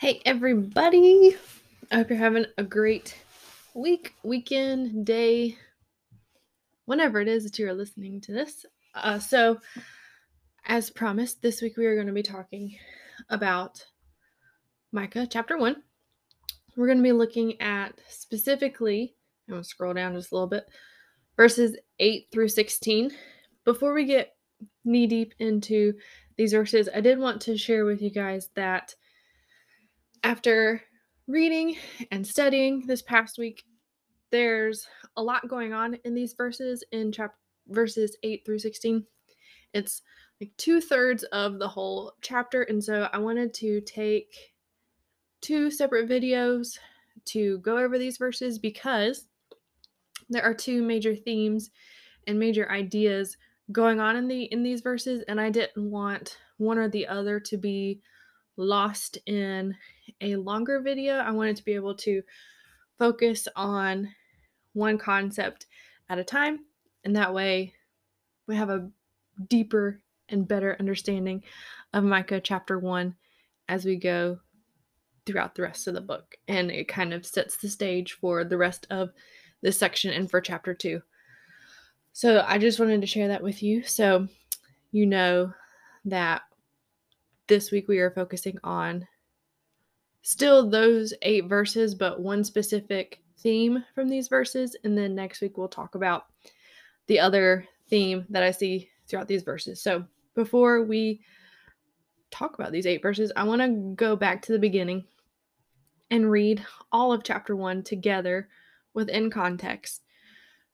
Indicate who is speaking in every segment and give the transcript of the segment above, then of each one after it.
Speaker 1: Hey, everybody. I hope you're having a great week, weekend, day, whenever it is that you're listening to this. Uh, so, as promised, this week we are going to be talking about Micah chapter 1. We're going to be looking at specifically, I'm going to scroll down just a little bit, verses 8 through 16. Before we get knee deep into these verses, I did want to share with you guys that after reading and studying this past week, there's a lot going on in these verses in chapter verses 8 through 16. It's like two thirds of the whole chapter, and so I wanted to take two separate videos to go over these verses because there are two major themes and major ideas going on in the in these verses and I didn't want one or the other to be lost in a longer video. I wanted to be able to focus on one concept at a time, and that way we have a deeper and better understanding of Micah chapter 1 as we go throughout the rest of the book. And it kind of sets the stage for the rest of this section and for chapter 2. So I just wanted to share that with you so you know that this week we are focusing on still those eight verses, but one specific theme from these verses. And then next week we'll talk about the other theme that I see throughout these verses. So before we talk about these eight verses, I want to go back to the beginning and read all of chapter one together within context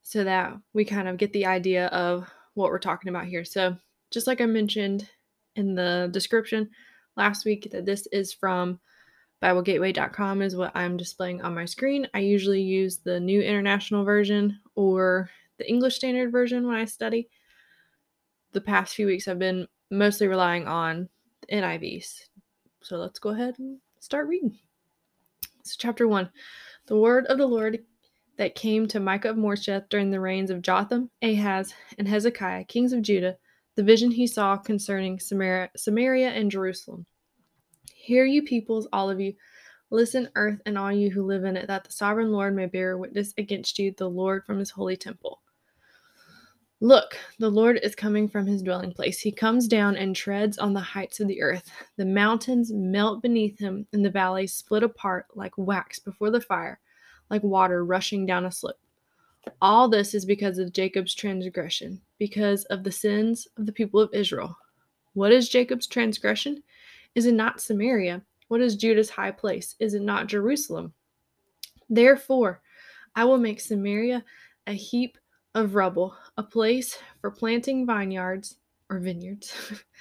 Speaker 1: so that we kind of get the idea of what we're talking about here. So, just like I mentioned in the description last week, that this is from BibleGateway.com is what I'm displaying on my screen. I usually use the New International Version or the English Standard Version when I study. The past few weeks I've been mostly relying on NIVs. So let's go ahead and start reading. So, chapter 1 The word of the Lord that came to Micah of Moresheth during the reigns of Jotham, Ahaz, and Hezekiah, kings of Judah, the vision he saw concerning Samaria, Samaria and Jerusalem. Hear, you peoples, all of you. Listen, earth, and all you who live in it, that the sovereign Lord may bear witness against you, the Lord from his holy temple. Look, the Lord is coming from his dwelling place. He comes down and treads on the heights of the earth. The mountains melt beneath him, and the valleys split apart like wax before the fire, like water rushing down a slope. All this is because of Jacob's transgression, because of the sins of the people of Israel. What is Jacob's transgression? Is it not Samaria? What is Judah's high place? Is it not Jerusalem? Therefore, I will make Samaria a heap of rubble, a place for planting vineyards or vineyards.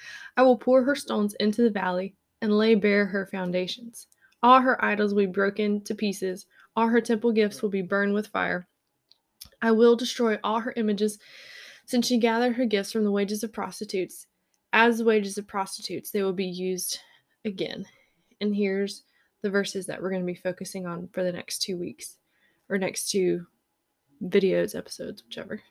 Speaker 1: I will pour her stones into the valley and lay bare her foundations. All her idols will be broken to pieces, all her temple gifts will be burned with fire. I will destroy all her images, since she gathered her gifts from the wages of prostitutes as the wages of prostitutes, they will be used again. And here's the verses that we're going to be focusing on for the next two weeks or next two videos, episodes, whichever.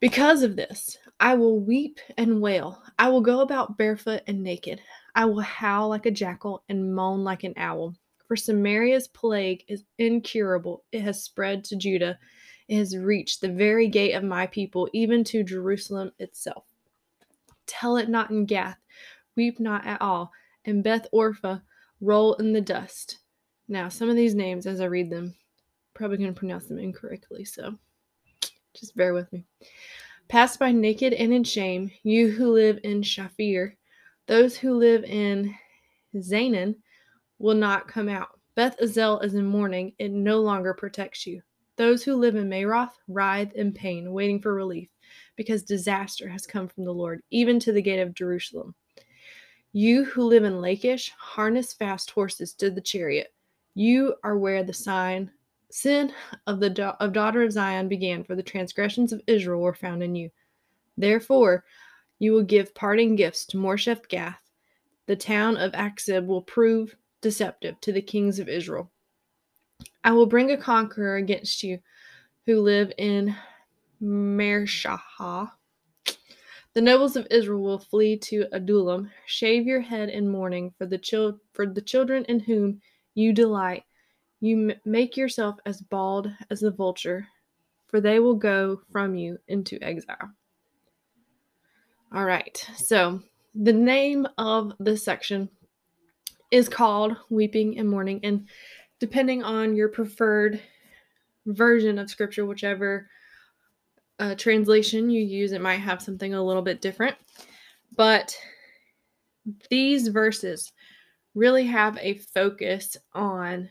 Speaker 1: Because of this, I will weep and wail. I will go about barefoot and naked. I will howl like a jackal and moan like an owl. For Samaria's plague is incurable. It has spread to Judah. It has reached the very gate of my people, even to Jerusalem itself. Tell it not in Gath, weep not at all, and Beth Orpha roll in the dust. Now, some of these names, as I read them, probably going to pronounce them incorrectly, so just bear with me. Pass by naked and in shame, you who live in Shaphir. Those who live in Zaanan will not come out. Beth Azel is in mourning, it no longer protects you. Those who live in Maroth writhe in pain, waiting for relief because disaster has come from the Lord, even to the gate of Jerusalem. You who live in Lachish, harness fast horses to the chariot. You are where the sign sin of the da- of daughter of Zion began, for the transgressions of Israel were found in you. Therefore, you will give parting gifts to Moresheth Gath. The town of Achzib will prove deceptive to the kings of Israel. I will bring a conqueror against you who live in Mareshah. The nobles of Israel will flee to Adullam. Shave your head in mourning for the chil- for the children in whom you delight. You m- make yourself as bald as the vulture, for they will go from you into exile. All right. So, the name of this section is called Weeping and Mourning and depending on your preferred version of scripture, whichever uh, translation you use, it might have something a little bit different. But these verses really have a focus on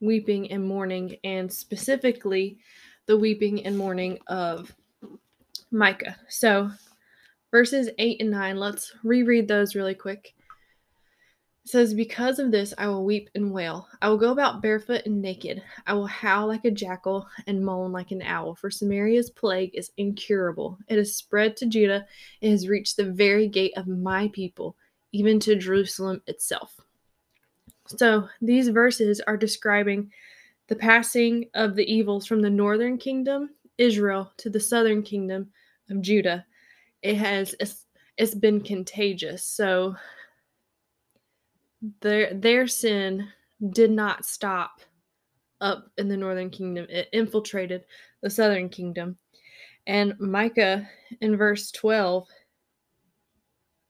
Speaker 1: weeping and mourning, and specifically the weeping and mourning of Micah. So, verses 8 and 9, let's reread those really quick says, Because of this I will weep and wail. I will go about barefoot and naked. I will howl like a jackal and moan like an owl, for Samaria's plague is incurable. It has spread to Judah, it has reached the very gate of my people, even to Jerusalem itself. So these verses are describing the passing of the evils from the northern kingdom, Israel, to the southern kingdom of Judah. It has it's, it's been contagious. So their their sin did not stop up in the northern kingdom. It infiltrated the southern kingdom. And Micah in verse 12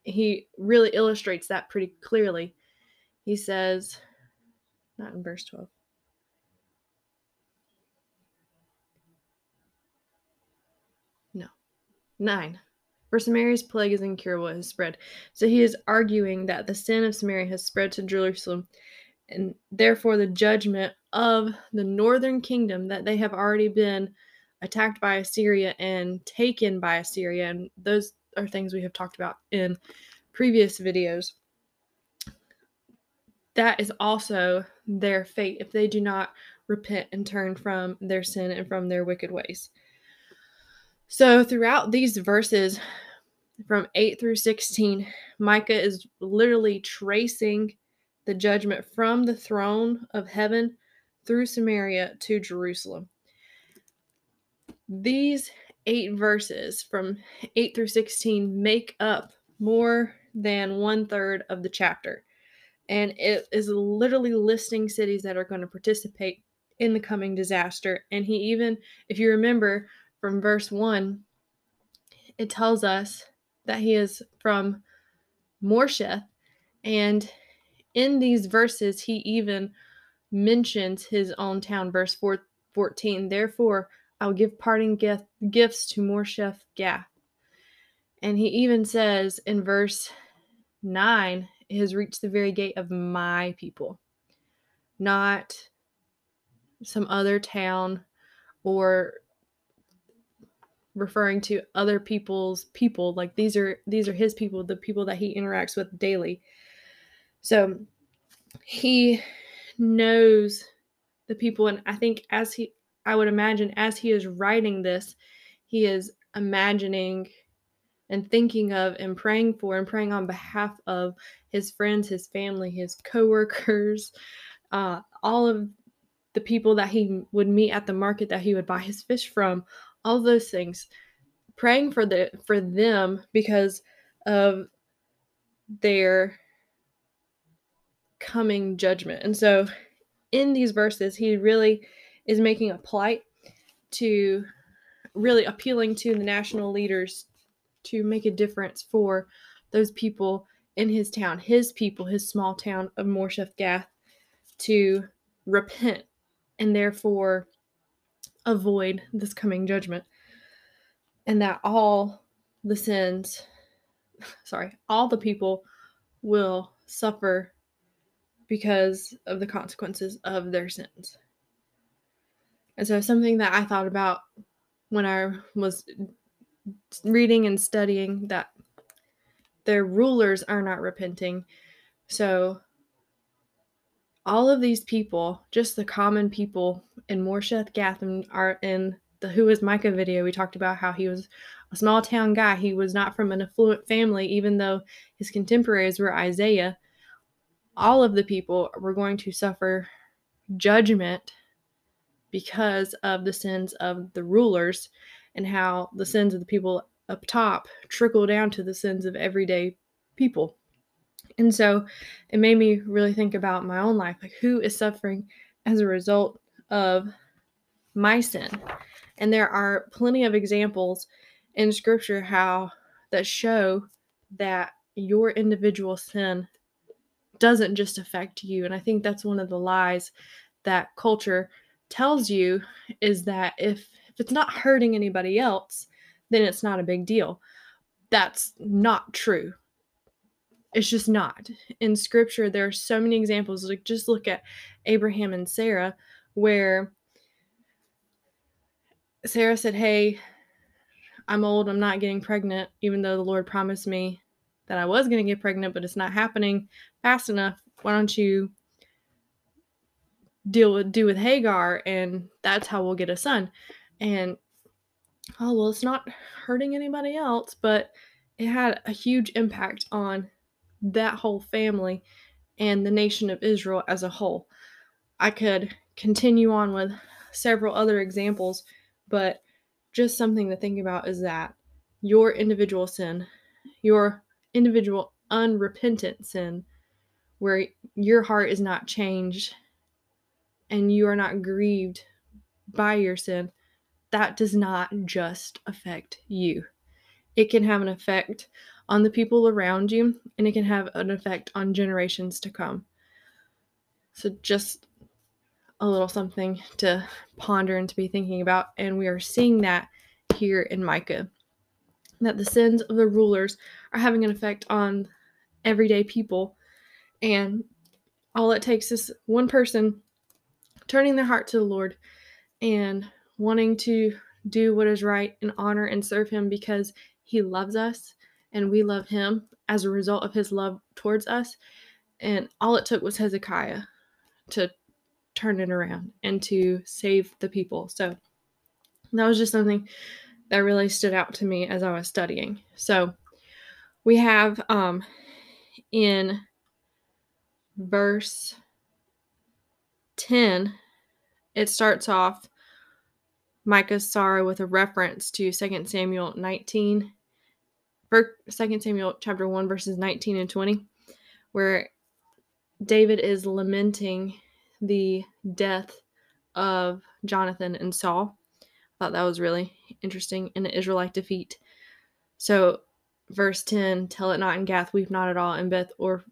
Speaker 1: he really illustrates that pretty clearly. He says not in verse 12. No. 9. For Samaria's plague is incurable, it has spread. So he is arguing that the sin of Samaria has spread to Jerusalem, and therefore the judgment of the northern kingdom that they have already been attacked by Assyria and taken by Assyria. And those are things we have talked about in previous videos. That is also their fate if they do not repent and turn from their sin and from their wicked ways. So, throughout these verses from 8 through 16, Micah is literally tracing the judgment from the throne of heaven through Samaria to Jerusalem. These eight verses from 8 through 16 make up more than one third of the chapter. And it is literally listing cities that are going to participate in the coming disaster. And he even, if you remember, from verse 1, it tells us that he is from Moresheth. And in these verses, he even mentions his own town, verse 4, 14. Therefore, I'll give parting gift, gifts to Moresheth Gath. And he even says in verse 9, it has reached the very gate of my people, not some other town or referring to other people's people like these are these are his people the people that he interacts with daily. So he knows the people and i think as he i would imagine as he is writing this he is imagining and thinking of and praying for and praying on behalf of his friends his family his coworkers uh, all of the people that he would meet at the market that he would buy his fish from all those things praying for the for them because of their coming judgment. And so in these verses he really is making a plight to really appealing to the national leaders to make a difference for those people in his town, his people, his small town of Moresheth Gath, to repent and therefore avoid this coming judgment. And that all the sins, sorry, all the people will suffer because of the consequences of their sins. And so, something that I thought about when I was reading and studying that their rulers are not repenting. So, all of these people, just the common people in Moresheth Gatham, are in the Who is Micah video. We talked about how he was a small town guy. He was not from an affluent family, even though his contemporaries were Isaiah. All of the people were going to suffer judgment because of the sins of the rulers and how the sins of the people up top trickle down to the sins of everyday people. And so it made me really think about my own life like, who is suffering as a result of my sin? And there are plenty of examples in scripture how that show that your individual sin doesn't just affect you. And I think that's one of the lies that culture tells you is that if if it's not hurting anybody else, then it's not a big deal. That's not true. It's just not. In scripture, there are so many examples. Like just look at Abraham and Sarah, where Sarah said, Hey, I'm old, I'm not getting pregnant, even though the Lord promised me that I was going to get pregnant, but it's not happening fast enough. Why don't you deal with do with Hagar and that's how we'll get a son. And oh well it's not hurting anybody else, but it had a huge impact on that whole family and the nation of Israel as a whole. I could continue on with several other examples, but just something to think about is that your individual sin, your individual unrepentant sin, where your heart is not changed and you are not grieved by your sin, that does not just affect you. It can have an effect on the people around you and it can have an effect on generations to come. So, just a little something to ponder and to be thinking about. And we are seeing that here in Micah that the sins of the rulers are having an effect on everyday people. And all it takes is one person turning their heart to the Lord and wanting to do what is right and honor and serve Him because He loves us and we love Him as a result of His love towards us. And all it took was Hezekiah to turn it around and to save the people. So that was just something that really stood out to me as I was studying. So we have um, in verse 10, it starts off Micah's sorrow with a reference to 2 Samuel 19, 2 Samuel chapter 1, verses 19 and 20, where David is lamenting the death of Jonathan and Saul. I thought that was really interesting in an Israelite defeat. So, verse 10 Tell it not in Gath, weep not at all, in Beth or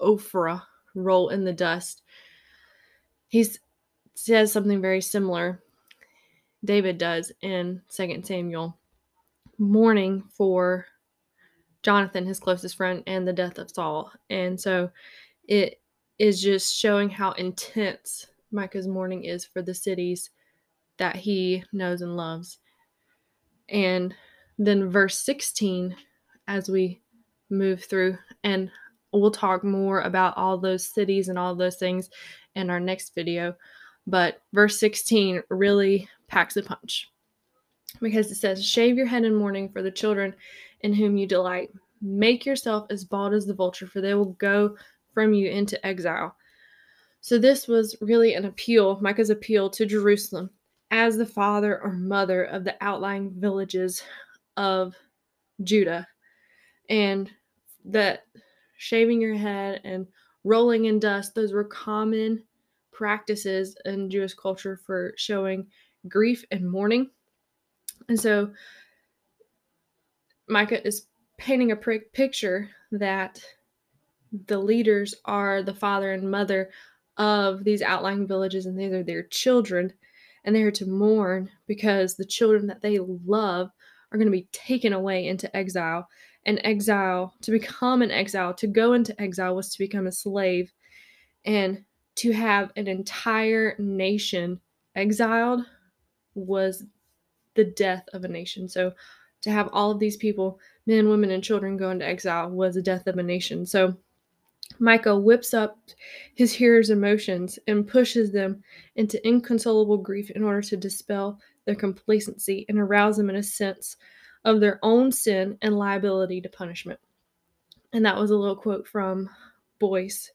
Speaker 1: Ophrah, roll in the dust he says something very similar. David does in Second Samuel, mourning for Jonathan, his closest friend, and the death of Saul. And so it is just showing how intense Micah's mourning is for the cities that he knows and loves. And then verse 16, as we move through, and we'll talk more about all those cities and all those things in our next video. But verse 16 really packs a punch because it says, Shave your head in mourning for the children in whom you delight. Make yourself as bald as the vulture, for they will go from you into exile. So, this was really an appeal, Micah's appeal to Jerusalem as the father or mother of the outlying villages of Judah. And that shaving your head and rolling in dust, those were common practices in Jewish culture for showing grief and mourning. And so Micah is painting a picture that the leaders are the father and mother of these outlying villages and these are their children and they're to mourn because the children that they love are going to be taken away into exile and exile, to become an exile, to go into exile was to become a slave. And to have an entire nation exiled was the death of a nation. So to have all of these people, men, women, and children go into exile was the death of a nation. So Micah whips up his hearers' emotions and pushes them into inconsolable grief in order to dispel their complacency and arouse them in a sense of their own sin and liability to punishment. And that was a little quote from Boice.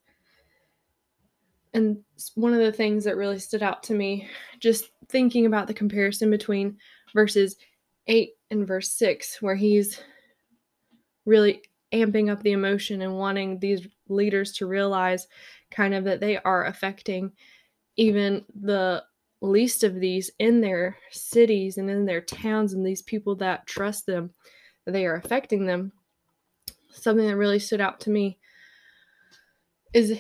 Speaker 1: And one of the things that really stood out to me, just thinking about the comparison between verses 8 and verse 6 where he's really amping up the emotion and wanting these leaders to realize kind of that they are affecting even the least of these in their cities and in their towns and these people that trust them that they are affecting them something that really stood out to me is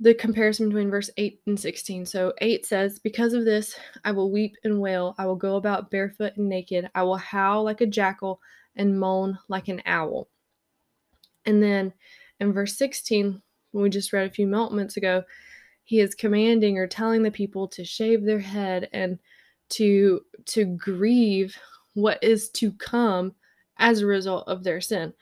Speaker 1: the comparison between verse 8 and 16. So 8 says, Because of this, I will weep and wail. I will go about barefoot and naked. I will howl like a jackal and moan like an owl. And then in verse 16, we just read a few moments ago, he is commanding or telling the people to shave their head and to to grieve what is to come as a result of their sin.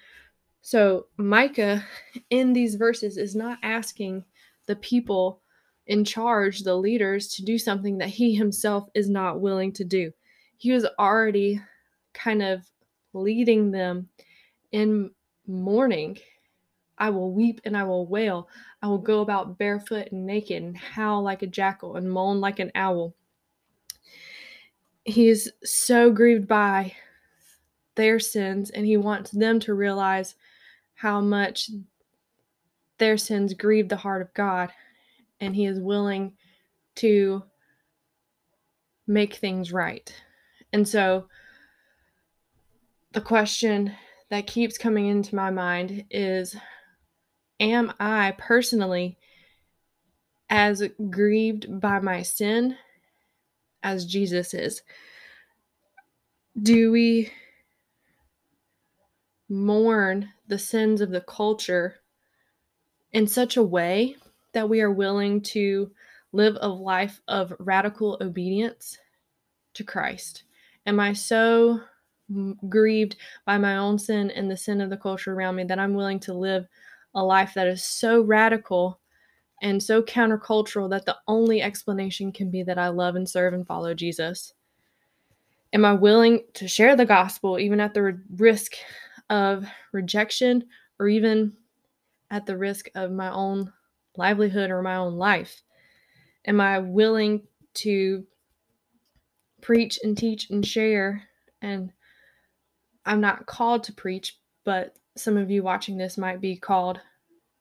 Speaker 1: So Micah in these verses is not asking the people in charge, the leaders, to do something that he himself is not willing to do. He was already kind of leading them in mourning. I will weep and I will wail. I will go about barefoot and naked and howl like a jackal and moan like an owl. He is so grieved by their sins and he wants them to realize how much their sins grieve the heart of God, and He is willing to make things right. And so, the question that keeps coming into my mind is Am I personally as grieved by my sin as Jesus is? Do we mourn the sins of the culture in such a way that we are willing to live a life of radical obedience to Christ? Am I so grieved by my own sin and the sin of the culture around me that I'm willing to live a life that is so radical and so countercultural that the only explanation can be that I love and serve and follow Jesus? Am I willing to share the gospel even at the risk of rejection or even at the risk of my own livelihood or my own life? Am I willing to preach and teach and share? And I'm not called to preach, but some of you watching this might be called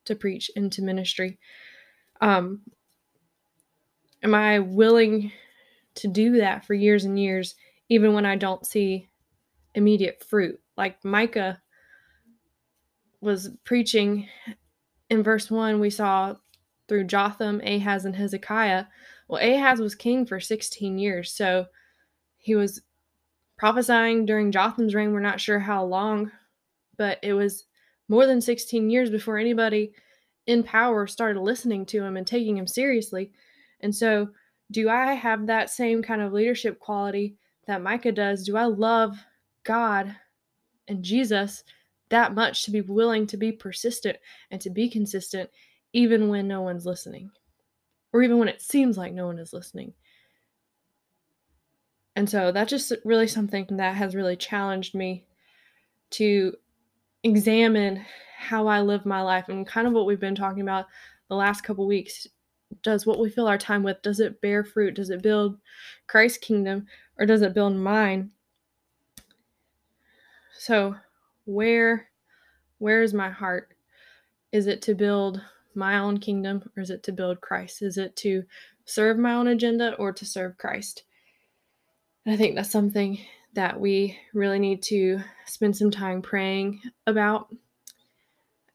Speaker 1: to preach into ministry. Um, am I willing to do that for years and years, even when I don't see immediate fruit? Like Micah was preaching in verse 1, we saw through Jotham, Ahaz, and Hezekiah. Well, Ahaz was king for 16 years, so he was prophesying during Jotham's reign. We're not sure how long, but it was more than 16 years before anybody in power started listening to him and taking him seriously. And so, do I have that same kind of leadership quality that Micah does? Do I love God and Jesus that much to be willing to be persistent and to be consistent even when no one's listening or even when it seems like no one is listening. And so that's just really something that has really challenged me to examine how I live my life and kind of what we've been talking about the last couple weeks. Does what we fill our time with, does it bear fruit? Does it build Christ's kingdom or does it build mine? So where where is my heart? Is it to build my own kingdom or is it to build Christ? Is it to serve my own agenda or to serve Christ? And I think that's something that we really need to spend some time praying about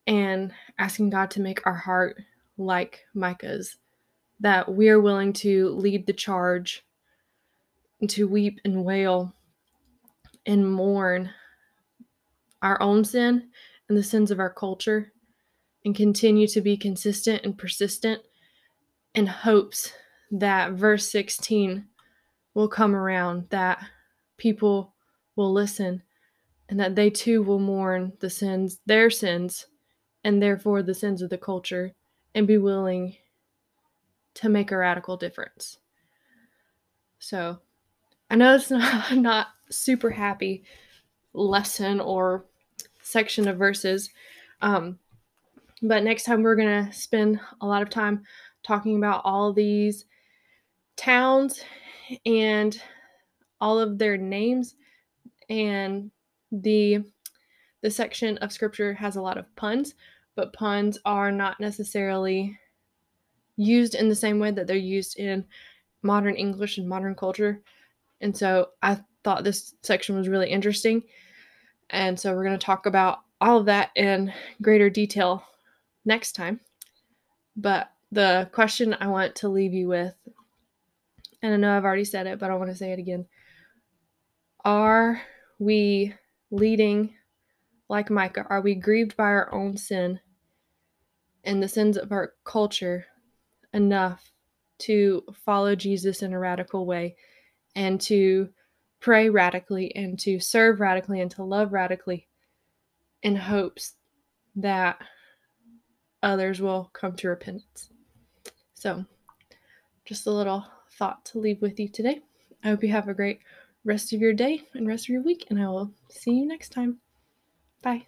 Speaker 1: and asking God to make our heart like Micah's, that we are willing to lead the charge, to weep and wail and mourn our own sin and the sins of our culture and continue to be consistent and persistent in hopes that verse 16 will come around, that people will listen, and that they too will mourn the sins, their sins, and therefore the sins of the culture, and be willing to make a radical difference. So I know it's not, not super happy lesson or section of verses. Um, but next time we're going to spend a lot of time talking about all these towns and all of their names and the the section of scripture has a lot of puns, but puns are not necessarily used in the same way that they're used in modern English and modern culture. And so I thought this section was really interesting. And so we're going to talk about all of that in greater detail next time. But the question I want to leave you with, and I know I've already said it, but I want to say it again. Are we leading like Micah? Are we grieved by our own sin and the sins of our culture enough to follow Jesus in a radical way and to pray radically and to serve radically and to love radically in hopes that others will come to repentance. So, just a little thought to leave with you today. I hope you have a great rest of your day and rest of your week, and I will see you next time. Bye.